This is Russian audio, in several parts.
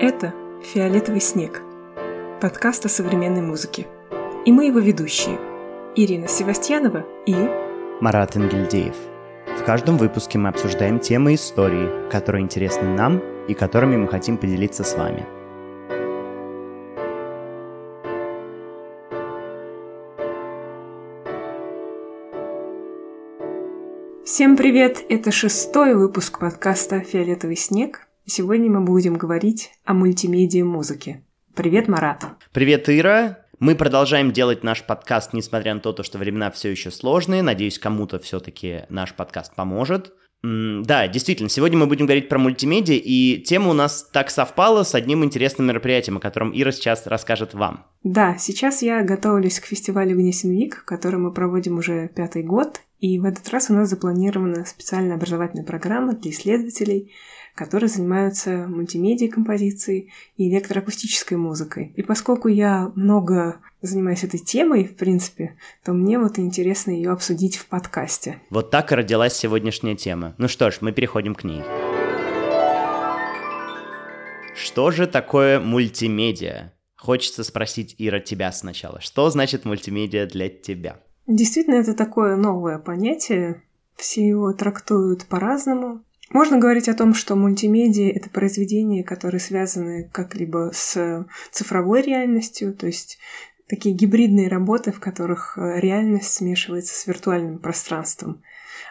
Это «Фиолетовый снег» – подкаст о современной музыке. И мы его ведущие – Ирина Севастьянова и Марат Ингельдеев. В каждом выпуске мы обсуждаем темы истории, которые интересны нам и которыми мы хотим поделиться с вами. Всем привет! Это шестой выпуск подкаста «Фиолетовый снег», Сегодня мы будем говорить о мультимедиа музыке. Привет, Марат. Привет, Ира. Мы продолжаем делать наш подкаст, несмотря на то, что времена все еще сложные. Надеюсь, кому-то все-таки наш подкаст поможет. Да, действительно, сегодня мы будем говорить про мультимедиа, и тема у нас так совпала с одним интересным мероприятием, о котором Ира сейчас расскажет вам. Да, сейчас я готовлюсь к фестивалю Гнесинвик, который мы проводим уже пятый год, и в этот раз у нас запланирована специальная образовательная программа для исследователей – которые занимаются мультимедиа композицией и электроакустической музыкой. И поскольку я много занимаюсь этой темой, в принципе, то мне вот интересно ее обсудить в подкасте. Вот так и родилась сегодняшняя тема. Ну что ж, мы переходим к ней. Что же такое мультимедиа? Хочется спросить, Ира, тебя сначала. Что значит мультимедиа для тебя? Действительно, это такое новое понятие. Все его трактуют по-разному. Можно говорить о том, что мультимедиа — это произведения, которые связаны как-либо с цифровой реальностью, то есть такие гибридные работы, в которых э, реальность смешивается с виртуальным пространством.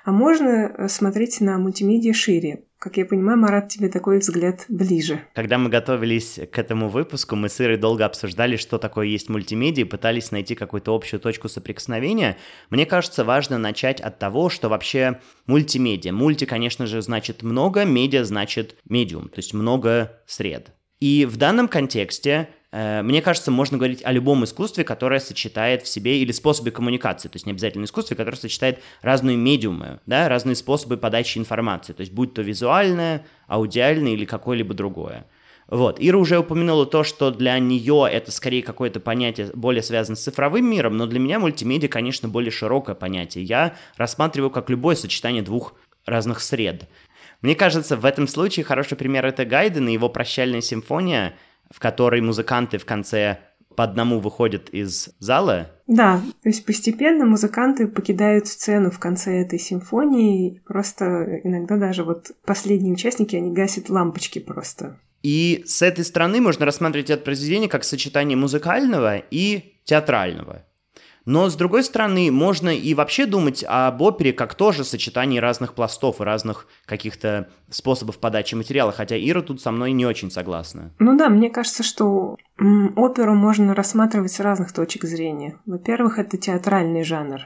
А можно э, смотреть на мультимедиа шире. Как я понимаю, Марат, тебе такой взгляд ближе. Когда мы готовились к этому выпуску, мы с Ирой долго обсуждали, что такое есть мультимедиа, и пытались найти какую-то общую точку соприкосновения. Мне кажется, важно начать от того, что вообще мультимедиа. Мульти, конечно же, значит много, медиа значит медиум, то есть много сред. И в данном контексте мне кажется, можно говорить о любом искусстве, которое сочетает в себе, или способе коммуникации, то есть не обязательно искусстве, которое сочетает разные медиумы, да, разные способы подачи информации, то есть будь то визуальное, аудиальное или какое-либо другое. Вот. Ира уже упомянула то, что для нее это скорее какое-то понятие более связано с цифровым миром, но для меня мультимедиа, конечно, более широкое понятие. Я рассматриваю как любое сочетание двух разных сред. Мне кажется, в этом случае хороший пример это Гайден и его «Прощальная симфония», в которой музыканты в конце по одному выходят из зала. Да, то есть постепенно музыканты покидают сцену в конце этой симфонии, просто иногда даже вот последние участники, они гасят лампочки просто. И с этой стороны можно рассматривать это произведение как сочетание музыкального и театрального. Но, с другой стороны, можно и вообще думать об опере как тоже сочетании разных пластов и разных каких-то способов подачи материала, хотя Ира тут со мной не очень согласна. Ну да, мне кажется, что оперу можно рассматривать с разных точек зрения. Во-первых, это театральный жанр.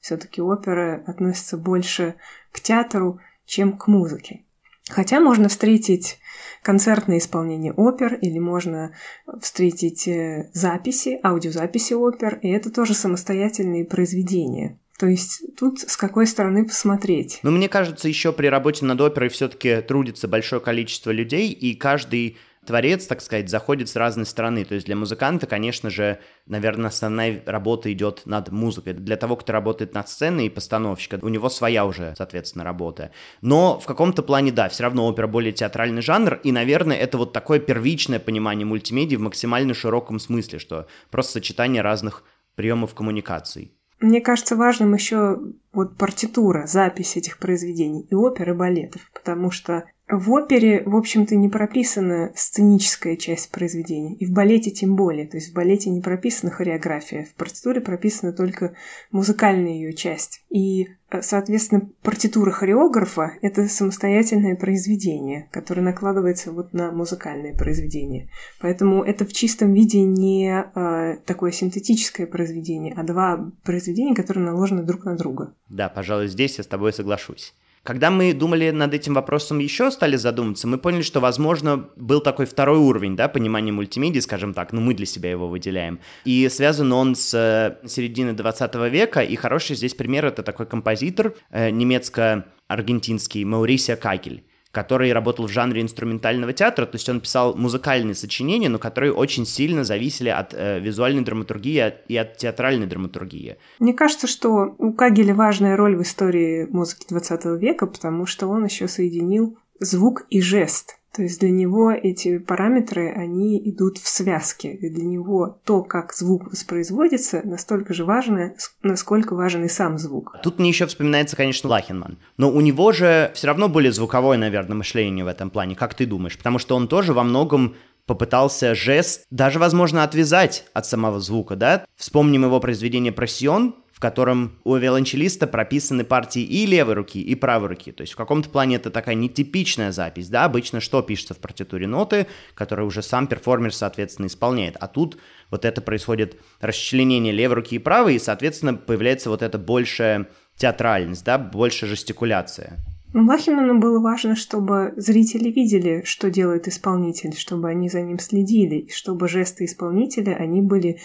Все-таки опера относится больше к театру, чем к музыке. Хотя можно встретить концертное исполнение опер, или можно встретить э, записи, аудиозаписи опер, и это тоже самостоятельные произведения. То есть тут с какой стороны посмотреть. Ну, мне кажется, еще при работе над оперой все-таки трудится большое количество людей, и каждый творец, так сказать, заходит с разной стороны. То есть для музыканта, конечно же, наверное, основная работа идет над музыкой. Для того, кто работает над сценой и постановщика, у него своя уже, соответственно, работа. Но в каком-то плане, да, все равно опера более театральный жанр, и, наверное, это вот такое первичное понимание мультимедиа в максимально широком смысле, что просто сочетание разных приемов коммуникаций. Мне кажется важным еще вот партитура, запись этих произведений и опер, и балетов, потому что в опере, в общем-то, не прописана сценическая часть произведения, и в балете тем более. То есть в балете не прописана хореография, в партитуре прописана только музыкальная ее часть. И, э, соответственно, партитура хореографа — это самостоятельное произведение, которое накладывается вот на музыкальное произведение. Поэтому это в чистом виде не э, такое синтетическое произведение, а два произведения, которые наложены друг на друга. Да, пожалуй, здесь я с тобой соглашусь. Когда мы думали над этим вопросом еще, стали задумываться, мы поняли, что, возможно, был такой второй уровень, да, понимания мультимедиа, скажем так, ну, мы для себя его выделяем. И связан он с э, середины 20 века, и хороший здесь пример — это такой композитор э, немецко-аргентинский Маурисио Кагель который работал в жанре инструментального театра, то есть он писал музыкальные сочинения, но которые очень сильно зависели от э, визуальной драматургии и от театральной драматургии. Мне кажется, что у Кагеля важная роль в истории музыки 20 века, потому что он еще соединил звук и жест. То есть для него эти параметры, они идут в связке. И для него то, как звук воспроизводится, настолько же важно, насколько важен и сам звук. Тут мне еще вспоминается, конечно, Лахенман. Но у него же все равно более звуковое, наверное, мышление в этом плане. Как ты думаешь? Потому что он тоже во многом попытался жест даже, возможно, отвязать от самого звука, да? Вспомним его произведение «Просьон», в котором у виолончелиста прописаны партии и левой руки, и правой руки. То есть в каком-то плане это такая нетипичная запись, да, обычно что пишется в партитуре ноты, которые уже сам перформер, соответственно, исполняет. А тут вот это происходит расчленение левой руки и правой, и, соответственно, появляется вот эта большая театральность, да, больше жестикуляция. Ну, Лахинану было важно, чтобы зрители видели, что делает исполнитель, чтобы они за ним следили, и чтобы жесты исполнителя, они были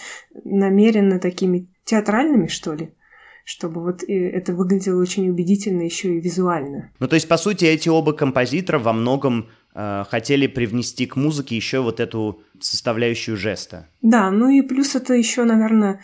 намеренно такими театральными, что ли чтобы вот это выглядело очень убедительно еще и визуально. Ну, то есть, по сути, эти оба композитора во многом э, хотели привнести к музыке еще вот эту составляющую жеста. Да, ну и плюс это еще, наверное,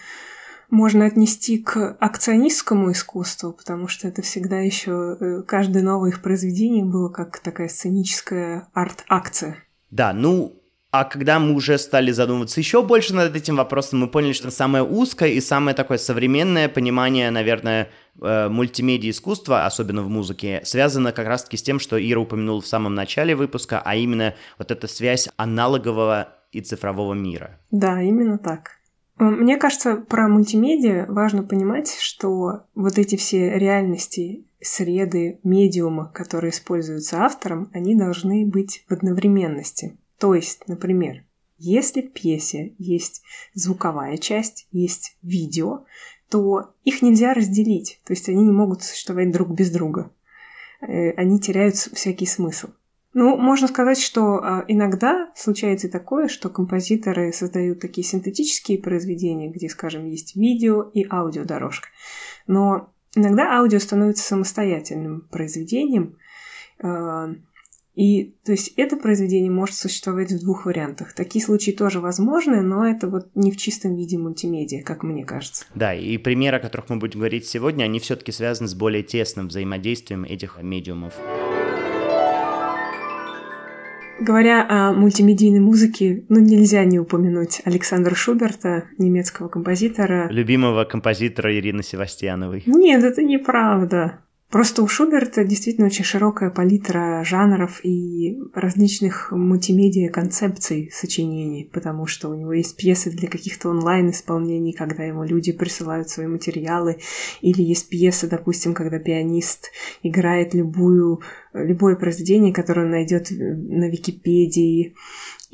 можно отнести к акционистскому искусству, потому что это всегда еще э, каждое новое их произведение было как такая сценическая арт-акция. Да, ну, а когда мы уже стали задумываться еще больше над этим вопросом, мы поняли, что самое узкое и самое такое современное понимание, наверное, э, мультимедиа искусства, особенно в музыке, связано как раз-таки с тем, что Ира упомянул в самом начале выпуска, а именно вот эта связь аналогового и цифрового мира. Да, именно так. Мне кажется, про мультимедиа важно понимать, что вот эти все реальности, среды, медиума, которые используются автором, они должны быть в одновременности. То есть, например, если в пьесе есть звуковая часть, есть видео, то их нельзя разделить. То есть они не могут существовать друг без друга. Э, они теряют всякий смысл. Ну, можно сказать, что а, иногда случается и такое, что композиторы создают такие синтетические произведения, где, скажем, есть видео и аудиодорожка. Но иногда аудио становится самостоятельным произведением, а, и то есть это произведение может существовать в двух вариантах. Такие случаи тоже возможны, но это вот не в чистом виде мультимедиа, как мне кажется. Да, и примеры, о которых мы будем говорить сегодня, они все-таки связаны с более тесным взаимодействием этих медиумов. Говоря о мультимедийной музыке, ну нельзя не упомянуть Александра Шуберта, немецкого композитора. Любимого композитора Ирины Севастьяновой. Нет, это неправда. Просто у Шуберта действительно очень широкая палитра жанров и различных мультимедиа концепций сочинений, потому что у него есть пьесы для каких-то онлайн-исполнений, когда ему люди присылают свои материалы, или есть пьесы, допустим, когда пианист играет любую, любое произведение, которое он найдет на Википедии,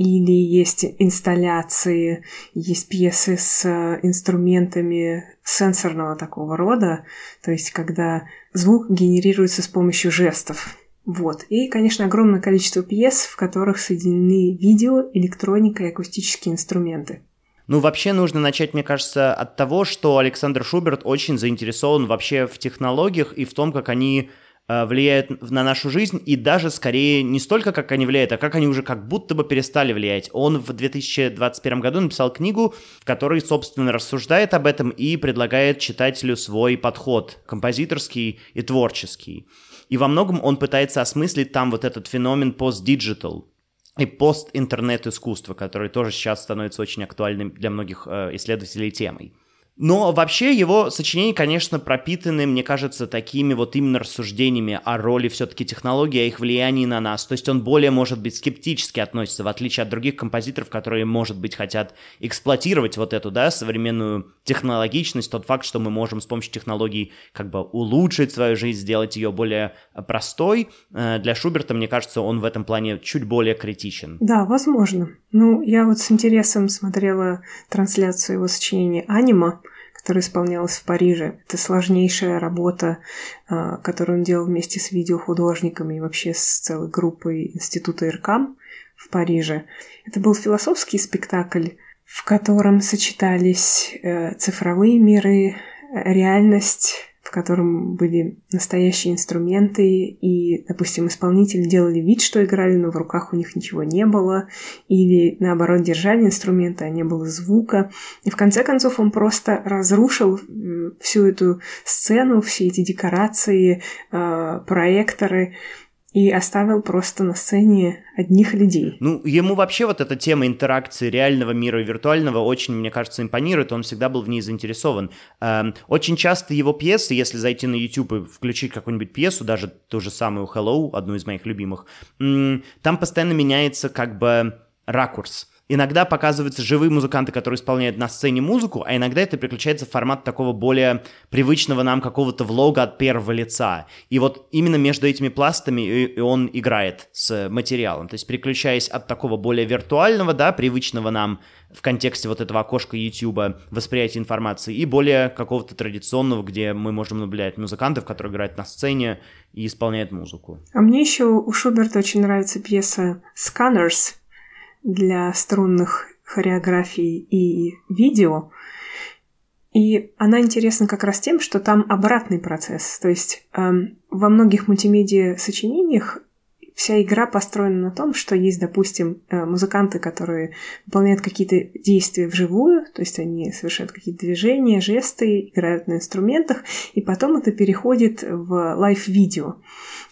или есть инсталляции, есть пьесы с инструментами сенсорного такого рода, то есть когда звук генерируется с помощью жестов. Вот. И, конечно, огромное количество пьес, в которых соединены видео, электроника и акустические инструменты. Ну, вообще нужно начать, мне кажется, от того, что Александр Шуберт очень заинтересован вообще в технологиях и в том, как они Э, влияют на нашу жизнь, и даже скорее не столько, как они влияют, а как они уже как будто бы перестали влиять. Он в 2021 году написал книгу, в которой, собственно, рассуждает об этом и предлагает читателю свой подход, композиторский и творческий. И во многом он пытается осмыслить там вот этот феномен post-digital, и пост-интернет искусства, который тоже сейчас становится очень актуальным для многих э, исследователей темой. Но вообще его сочинения, конечно, пропитаны, мне кажется, такими вот именно рассуждениями о роли все-таки технологии, о их влиянии на нас. То есть он более, может быть, скептически относится, в отличие от других композиторов, которые, может быть, хотят эксплуатировать вот эту, да, современную технологичность, тот факт, что мы можем с помощью технологий как бы улучшить свою жизнь, сделать ее более простой. Э, для Шуберта, мне кажется, он в этом плане чуть более критичен. Да, возможно. Ну, я вот с интересом смотрела трансляцию его сочинения «Анима», которая исполнялась в Париже. Это сложнейшая работа, а, которую он делал вместе с видеохудожниками и вообще с целой группой Института Иркам в Париже. Это был философский спектакль, в котором сочетались э, цифровые миры, реальность, в котором были настоящие инструменты, и, допустим, исполнители делали вид, что играли, но в руках у них ничего не было, или, наоборот, держали инструменты, а не было звука. И в конце концов он просто разрушил всю эту сцену, все эти декорации, э, проекторы, и оставил просто на сцене одних людей. Ну, ему вообще вот эта тема интеракции реального мира и виртуального очень, мне кажется, импонирует, он всегда был в ней заинтересован. Эм, очень часто его пьесы, если зайти на YouTube и включить какую-нибудь пьесу, даже ту же самую Hello, одну из моих любимых, там постоянно меняется как бы ракурс. Иногда показываются живые музыканты, которые исполняют на сцене музыку, а иногда это переключается в формат такого более привычного нам какого-то влога от первого лица. И вот именно между этими пластами и он играет с материалом. То есть переключаясь от такого более виртуального, да, привычного нам в контексте вот этого окошка YouTube восприятия информации, и более какого-то традиционного, где мы можем наблюдать музыкантов, которые играют на сцене и исполняют музыку. А мне еще у Шуберта очень нравится пьеса «Scanners», для струнных хореографий и видео. И она интересна как раз тем, что там обратный процесс. То есть эм, во многих мультимедиа сочинениях вся игра построена на том, что есть, допустим, э, музыканты, которые выполняют какие-то действия вживую, то есть они совершают какие-то движения, жесты, играют на инструментах, и потом это переходит в лайв-видео.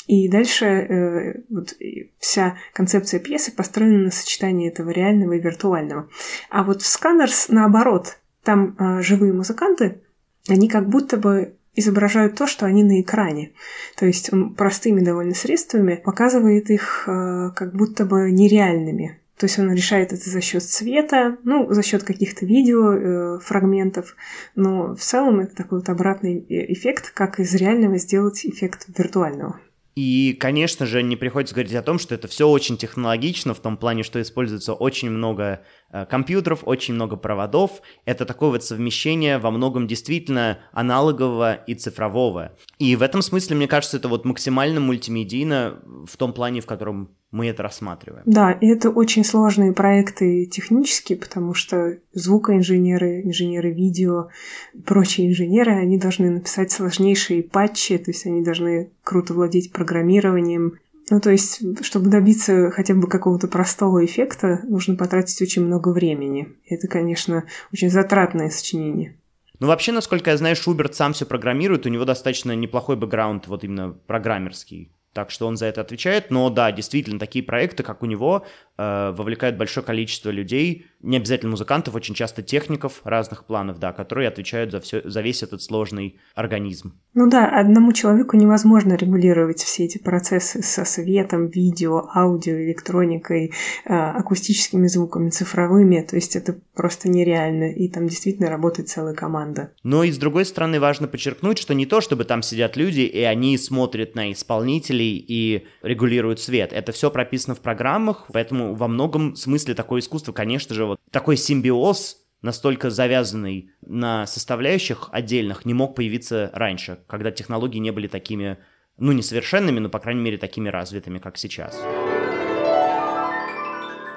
И дальше э, вот, вся концепция пьесы построена на сочетании этого реального и виртуального. А вот в Scanners наоборот, там э, живые музыканты, они как будто бы изображают то, что они на экране. То есть он простыми довольно средствами показывает их э, как будто бы нереальными. То есть он решает это за счет цвета, ну, за счет каких-то видео, э, фрагментов, но в целом это такой вот обратный э, эффект, как из реального сделать эффект виртуального. И, конечно же, не приходится говорить о том, что это все очень технологично, в том плане, что используется очень много компьютеров, очень много проводов. Это такое вот совмещение во многом действительно аналогового и цифрового. И в этом смысле, мне кажется, это вот максимально мультимедийно в том плане, в котором мы это рассматриваем. Да, и это очень сложные проекты технические, потому что звукоинженеры, инженеры видео и прочие инженеры, они должны написать сложнейшие патчи, то есть они должны круто владеть программированием. Ну, то есть, чтобы добиться хотя бы какого-то простого эффекта, нужно потратить очень много времени. Это, конечно, очень затратное сочинение. Ну, вообще, насколько я знаю, Шуберт сам все программирует, у него достаточно неплохой бэкграунд, вот именно программерский. Так что он за это отвечает. Но да, действительно, такие проекты, как у него, э, вовлекают большое количество людей, не обязательно музыкантов, очень часто техников разных планов, да, которые отвечают за, все, за весь этот сложный организм. Ну да, одному человеку невозможно регулировать все эти процессы со светом, видео, аудио, электроникой, э, акустическими звуками, цифровыми. То есть это просто нереально. И там действительно работает целая команда. Но и с другой стороны важно подчеркнуть, что не то, чтобы там сидят люди, и они смотрят на исполнителей и регулируют свет. Это все прописано в программах, поэтому во многом смысле такое искусство, конечно же, вот такой симбиоз настолько завязанный на составляющих отдельных не мог появиться раньше, когда технологии не были такими, ну, несовершенными, но, по крайней мере, такими развитыми, как сейчас.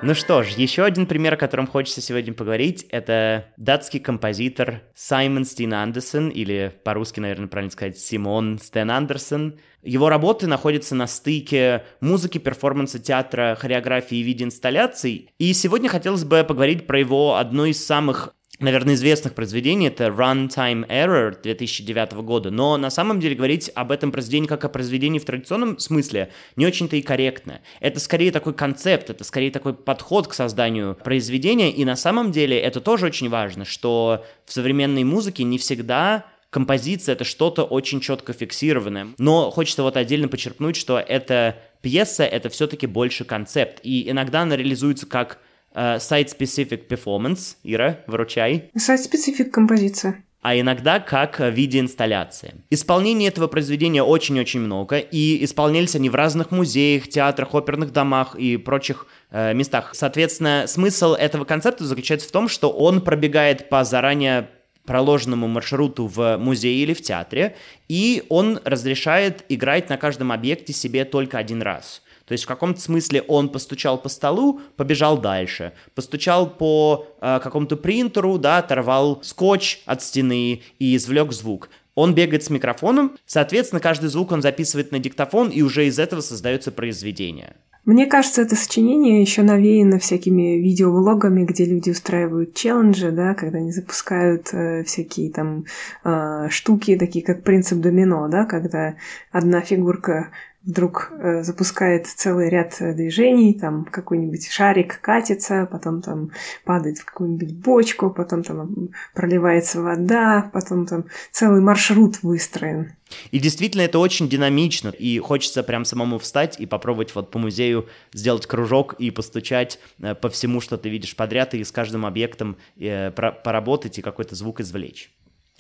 Ну что ж, еще один пример, о котором хочется сегодня поговорить, это датский композитор Саймон Стин Андерсон, или по-русски, наверное, правильно сказать, Симон Стен Андерсон. Его работы находятся на стыке музыки, перформанса, театра, хореографии и видеоинсталляций. И сегодня хотелось бы поговорить про его одно из самых наверное, известных произведений, это Runtime Error 2009 года, но на самом деле говорить об этом произведении как о произведении в традиционном смысле не очень-то и корректно. Это скорее такой концепт, это скорее такой подход к созданию произведения, и на самом деле это тоже очень важно, что в современной музыке не всегда композиция — это что-то очень четко фиксированное. Но хочется вот отдельно подчеркнуть, что эта пьеса — это все-таки больше концепт, и иногда она реализуется как site-specific performance. Ира, выручай. Site-specific композиция а иногда как в виде инсталляции. Исполнений этого произведения очень-очень много, и исполнялись они в разных музеях, театрах, оперных домах и прочих э, местах. Соответственно, смысл этого концепта заключается в том, что он пробегает по заранее проложенному маршруту в музее или в театре, и он разрешает играть на каждом объекте себе только один раз. То есть в каком-то смысле он постучал по столу, побежал дальше. Постучал по э, какому-то принтеру, да, оторвал скотч от стены и извлек звук. Он бегает с микрофоном, соответственно, каждый звук он записывает на диктофон, и уже из этого создается произведение. Мне кажется, это сочинение еще навеяно всякими видеоблогами, где люди устраивают челленджи, да, когда они запускают э, всякие там э, штуки, такие как принцип домино, да, когда одна фигурка вдруг э, запускает целый ряд э, движений, там какой-нибудь шарик катится, потом там падает в какую-нибудь бочку, потом там проливается вода, потом там целый маршрут выстроен. И действительно это очень динамично, и хочется прям самому встать и попробовать вот по музею сделать кружок и постучать э, по всему, что ты видишь подряд, и с каждым объектом поработать и какой-то звук извлечь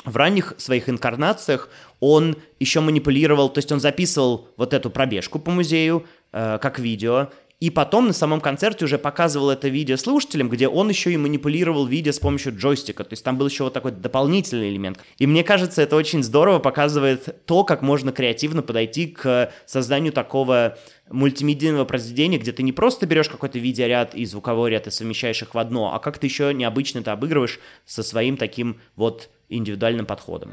в ранних своих инкарнациях он еще манипулировал, то есть он записывал вот эту пробежку по музею э, как видео, и потом на самом концерте уже показывал это видео слушателям, где он еще и манипулировал видео с помощью джойстика. То есть там был еще вот такой дополнительный элемент. И мне кажется, это очень здорово показывает то, как можно креативно подойти к созданию такого мультимедийного произведения, где ты не просто берешь какой-то видеоряд и звуковой ряд и совмещаешь их в одно, а как ты еще необычно это обыгрываешь со своим таким вот индивидуальным подходом.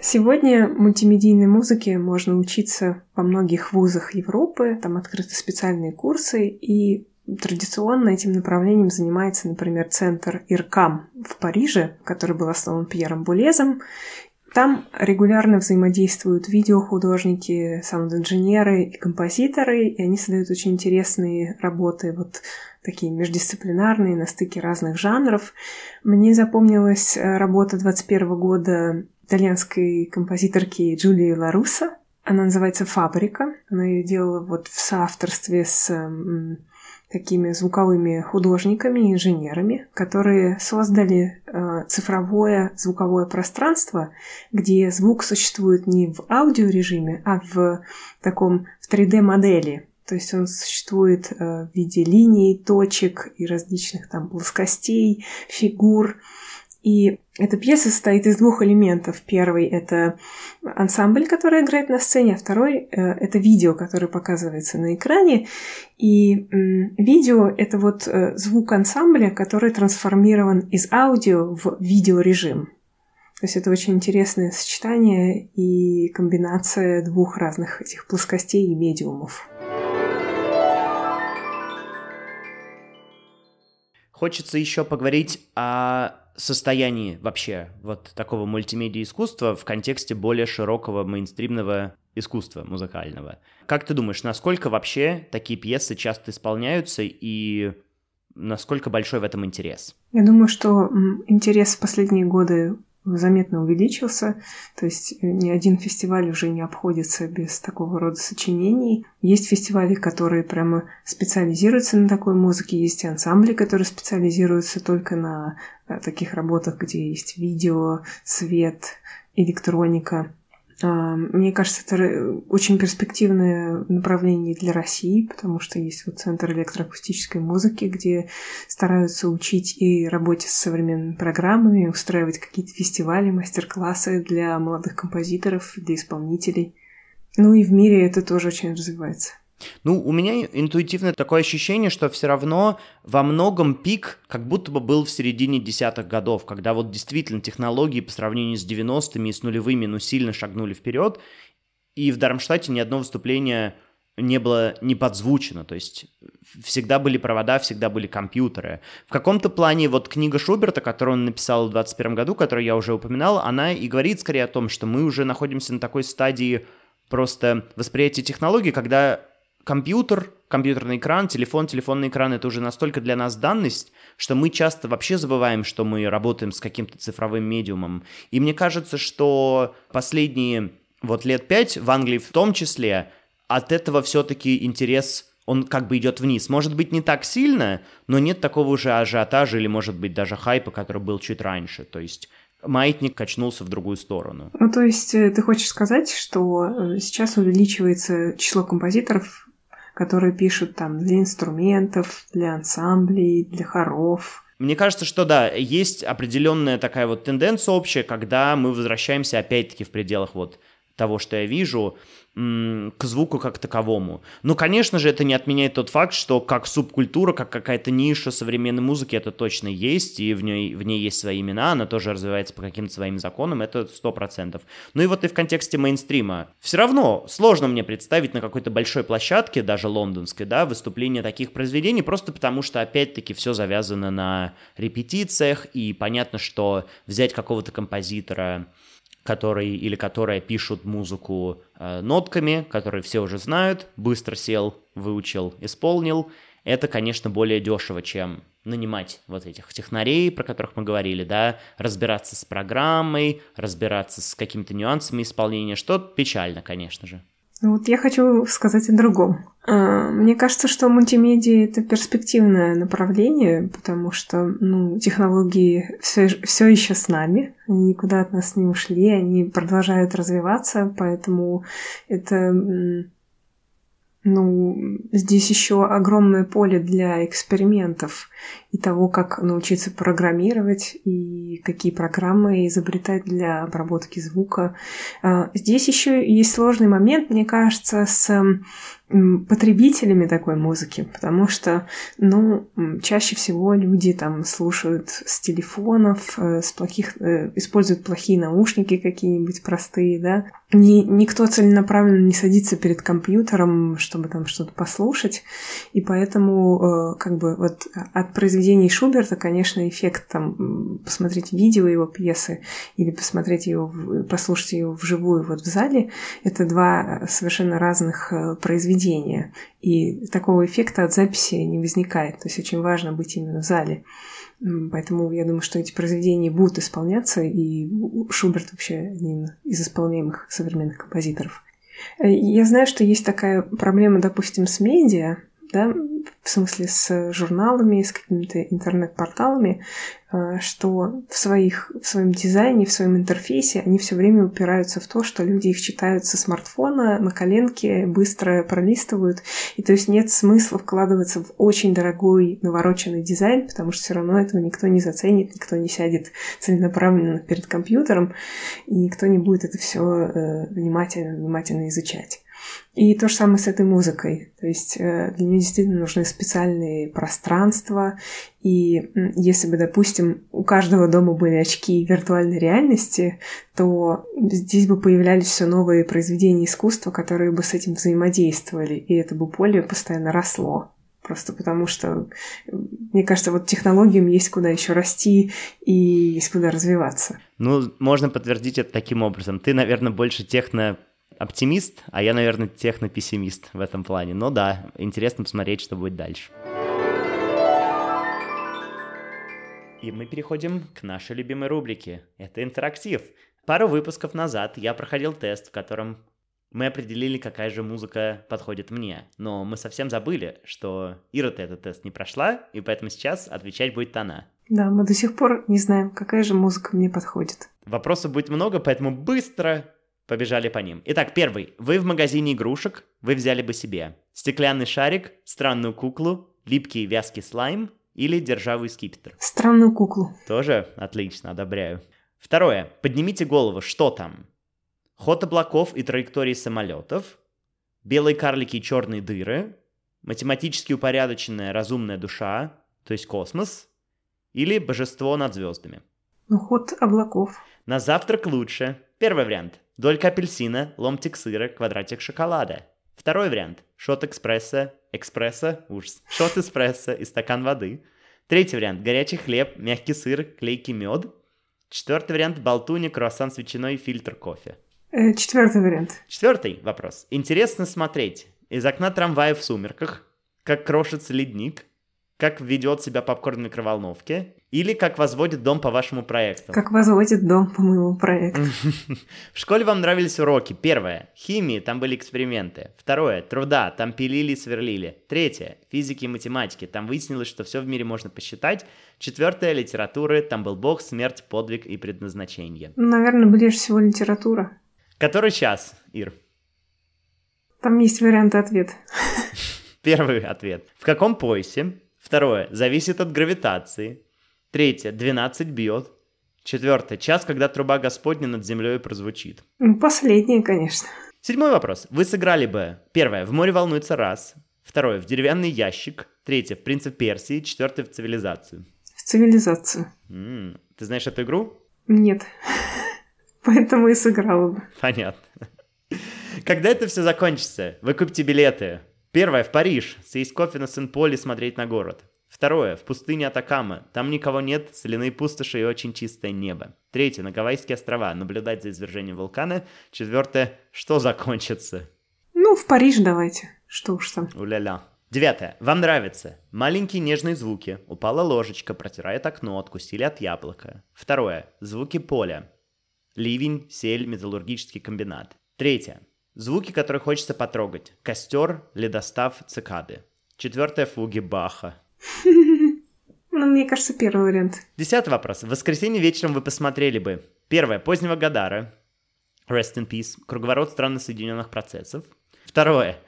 Сегодня мультимедийной музыке можно учиться во многих вузах Европы, там открыты специальные курсы, и традиционно этим направлением занимается, например, центр Иркам в Париже, который был основан Пьером Булезом. Там регулярно взаимодействуют видеохудожники, саунд-инженеры и композиторы, и они создают очень интересные работы. Вот такие междисциплинарные, на стыке разных жанров. Мне запомнилась э, работа 21 года итальянской композиторки Джулии Ларуса. Она называется «Фабрика». Она ее делала вот в соавторстве с такими звуковыми художниками, инженерами, которые создали э, цифровое звуковое пространство, где звук существует не в аудиорежиме, а в таком в 3D-модели. То есть он существует э, в виде линий, точек и различных там плоскостей, фигур. И эта пьеса состоит из двух элементов. Первый — это ансамбль, который играет на сцене, а второй э, — это видео, которое показывается на экране. И видео — это вот э, звук ансамбля, который трансформирован из аудио в видеорежим. То есть это очень интересное сочетание и комбинация двух разных этих плоскостей и медиумов. Хочется еще поговорить о состоянии вообще вот такого мультимедиа искусства в контексте более широкого мейнстримного искусства музыкального. Как ты думаешь, насколько вообще такие пьесы часто исполняются и насколько большой в этом интерес? Я думаю, что интерес в последние годы заметно увеличился, то есть э, ни один фестиваль уже не обходится без такого рода сочинений. Есть фестивали, которые прямо специализируются на такой музыке, есть ансамбли, которые специализируются только на э, таких работах, где есть видео, свет, электроника. А, мне кажется, это очень перспективное направление для России, потому что есть вот Центр электроакустической музыки, где стараются учить и работе с современными программами, устраивать какие-то фестивали, мастер-классы для молодых композиторов, для исполнителей. Ну и в мире это тоже очень развивается. Ну, у меня интуитивно такое ощущение, что все равно во многом пик как будто бы был в середине десятых годов, когда вот действительно технологии по сравнению с 90-ми и с нулевыми, ну, сильно шагнули вперед, и в Дармштадте ни одно выступление не было не подзвучено, то есть всегда были провода, всегда были компьютеры. В каком-то плане вот книга Шуберта, которую он написал в 21 году, которую я уже упоминал, она и говорит скорее о том, что мы уже находимся на такой стадии просто восприятия технологий, когда компьютер, компьютерный экран, телефон, телефонный экран — это уже настолько для нас данность, что мы часто вообще забываем, что мы работаем с каким-то цифровым медиумом. И мне кажется, что последние вот лет пять, в Англии в том числе, от этого все-таки интерес он как бы идет вниз. Может быть, не так сильно, но нет такого уже ажиотажа или, может быть, даже хайпа, который был чуть раньше. То есть маятник качнулся в другую сторону. Ну, то есть э, ты хочешь сказать, что э, сейчас увеличивается число композиторов, которые пишут там для инструментов, для ансамблей, для хоров. Мне кажется, что да, есть определенная такая вот тенденция общая, когда мы возвращаемся опять-таки в пределах вот того, что я вижу, к звуку как таковому. Ну, конечно же, это не отменяет тот факт, что как субкультура, как какая-то ниша современной музыки, это точно есть, и в ней, в ней есть свои имена, она тоже развивается по каким-то своим законам, это сто процентов. Ну и вот и в контексте мейнстрима. Все равно сложно мне представить на какой-то большой площадке, даже лондонской, да, выступление таких произведений, просто потому что, опять-таки, все завязано на репетициях, и понятно, что взять какого-то композитора, который или которая пишут музыку э, нотками, которые все уже знают, быстро сел, выучил, исполнил, это, конечно, более дешево, чем нанимать вот этих технарей, про которых мы говорили, да, разбираться с программой, разбираться с какими-то нюансами исполнения, что печально, конечно же. Ну вот я хочу сказать о другом. А, мне кажется, что мультимедиа это перспективное направление, потому что ну, технологии все, еще с нами, они никуда от нас не ушли, они продолжают развиваться, поэтому это ну, здесь еще огромное поле для экспериментов и того, как научиться программировать и какие программы изобретать для обработки звука. А, здесь еще есть сложный момент, мне кажется, с потребителями такой музыки, потому что, ну, чаще всего люди там слушают с телефонов, э, с плохих, э, используют плохие наушники какие-нибудь простые, да. Ни, никто целенаправленно не садится перед компьютером, чтобы там что-то послушать, и поэтому, э, как бы, вот от произведений Шуберта, конечно, эффект там посмотреть видео его пьесы или посмотреть его, послушать ее вживую вот в зале, это два совершенно разных произведения произведения. И такого эффекта от записи не возникает. То есть очень важно быть именно в зале. Поэтому я думаю, что эти произведения будут исполняться, и Шуберт вообще один из исполняемых современных композиторов. Э, я знаю, что есть такая проблема, допустим, с медиа, да, в смысле с журналами, с какими-то интернет-порталами, э, что в, своих, в своем дизайне, в своем интерфейсе они все время упираются в то, что люди их читают со смартфона, на коленке, быстро пролистывают. И то есть нет смысла вкладываться в очень дорогой навороченный дизайн, потому что все равно этого никто не заценит, никто не сядет целенаправленно перед компьютером, и никто не будет это все э, внимательно, внимательно изучать. И то же самое с этой музыкой. То есть э, для нее действительно нужны специальные пространства. И если бы, допустим, у каждого дома были очки виртуальной реальности, то здесь бы появлялись все новые произведения искусства, которые бы с этим взаимодействовали. И это бы поле постоянно росло. Просто потому что, мне кажется, вот технологиям есть куда еще расти и есть куда развиваться. Ну, можно подтвердить это таким образом. Ты, наверное, больше техно оптимист, а я, наверное, техно-пессимист в этом плане. Но да, интересно посмотреть, что будет дальше. И мы переходим к нашей любимой рубрике. Это интерактив. Пару выпусков назад я проходил тест, в котором мы определили, какая же музыка подходит мне. Но мы совсем забыли, что Ира-то этот тест не прошла, и поэтому сейчас отвечать будет она. Да, мы до сих пор не знаем, какая же музыка мне подходит. Вопросов будет много, поэтому быстро Побежали по ним. Итак, первый. Вы в магазине игрушек, вы взяли бы себе стеклянный шарик, странную куклу, липкий вязкий слайм или державый скипетр. Странную куклу. Тоже отлично, одобряю. Второе. Поднимите голову, что там? Ход облаков и траектории самолетов, белые карлики и черные дыры, математически упорядоченная разумная душа, то есть космос, или божество над звездами. Ну, ход облаков. На завтрак лучше. Первый вариант. Долька апельсина, ломтик сыра, квадратик шоколада. Второй вариант. Шот экспресса, экспресса, ужас. Шот эспрессо и стакан воды. Третий вариант. Горячий хлеб, мягкий сыр, клейкий мед. Четвертый вариант. Болтуни, круассан с ветчиной и фильтр кофе. Э, четвертый вариант. Четвертый вопрос. Интересно смотреть из окна трамвая в сумерках, как крошится ледник, как ведет себя попкорн в микроволновке, или как возводит дом по вашему проекту. Как возводит дом по моему проекту. В школе вам нравились уроки. Первое. Химии, там были эксперименты. Второе. Труда, там пилили и сверлили. Третье. Физики и математики, там выяснилось, что все в мире можно посчитать. Четвертое. Литературы, там был бог, смерть, подвиг и предназначение. Наверное, ближе всего литература. Который час, Ир? Там есть варианты ответа. Первый ответ. В каком поясе Второе. Зависит от гравитации. Третье. 12 бьет. Четвертое. Час, когда труба Господня над землей прозвучит. Ну, последнее, конечно. Седьмой вопрос. Вы сыграли бы, первое, в море волнуется раз, второе, в деревянный ящик, третье, в принцип Персии, четвертое, в цивилизацию. В цивилизацию. М-м, ты знаешь эту игру? Нет. Поэтому и сыграла бы. Понятно. Когда это все закончится? Вы купите билеты. Первое, в Париж. Съесть кофе на Сен-Поле, смотреть на город. Второе. В пустыне Атакама. Там никого нет, соляные пустоши и очень чистое небо. Третье. На Гавайские острова. Наблюдать за извержением вулкана. Четвертое. Что закончится? Ну, в Париж давайте. Что уж там. Уля-ля. Девятое. Вам нравится? Маленькие нежные звуки. Упала ложечка, протирает окно, откусили от яблока. Второе. Звуки поля. Ливень, сель, металлургический комбинат. Третье. Звуки, которые хочется потрогать. Костер, ледостав, цикады. Четвертое. Фуги Баха. Ну, мне кажется, первый вариант. Десятый вопрос. В воскресенье вечером вы посмотрели бы. Первое. Позднего Гадара. Rest in peace. Круговорот странно соединенных процессов. Второе.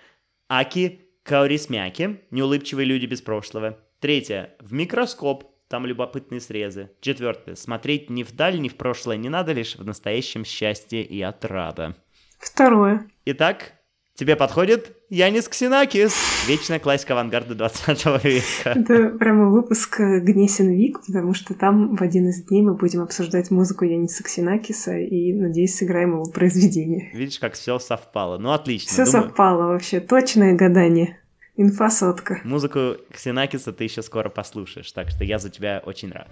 Аки Каурисмяки. Неулыбчивые люди без прошлого. Третье. В микроскоп. Там любопытные срезы. Четвертое. Смотреть ни вдаль, ни в прошлое не надо, лишь в настоящем счастье и отрада. Второе. Итак, Тебе подходит Янис Ксенакис, вечная классика авангарда 20 века. Это прямо выпуск э, Гнесин Вик, потому что там в один из дней мы будем обсуждать музыку Яниса Ксенакиса и, надеюсь, сыграем его произведение. Видишь, как все совпало. Ну, отлично. Все думаю... совпало вообще. Точное гадание. Инфа сотка. Музыку Ксенакиса ты еще скоро послушаешь, так что я за тебя очень рад.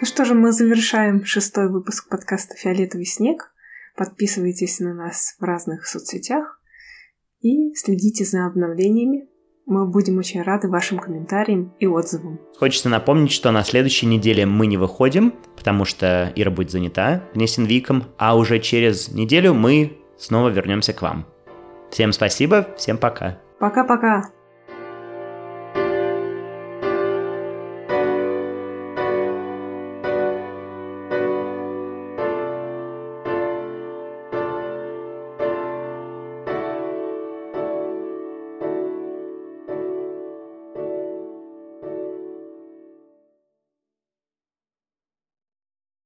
Ну что же, мы завершаем шестой выпуск подкаста «Фиолетовый снег». Подписывайтесь на нас в разных соцсетях и следите за обновлениями. Мы будем очень рады вашим комментариям и отзывам. Хочется напомнить, что на следующей неделе мы не выходим, потому что Ира будет занята Гнесинвиком, а уже через неделю мы снова вернемся к вам. Всем спасибо, всем пока. Пока-пока.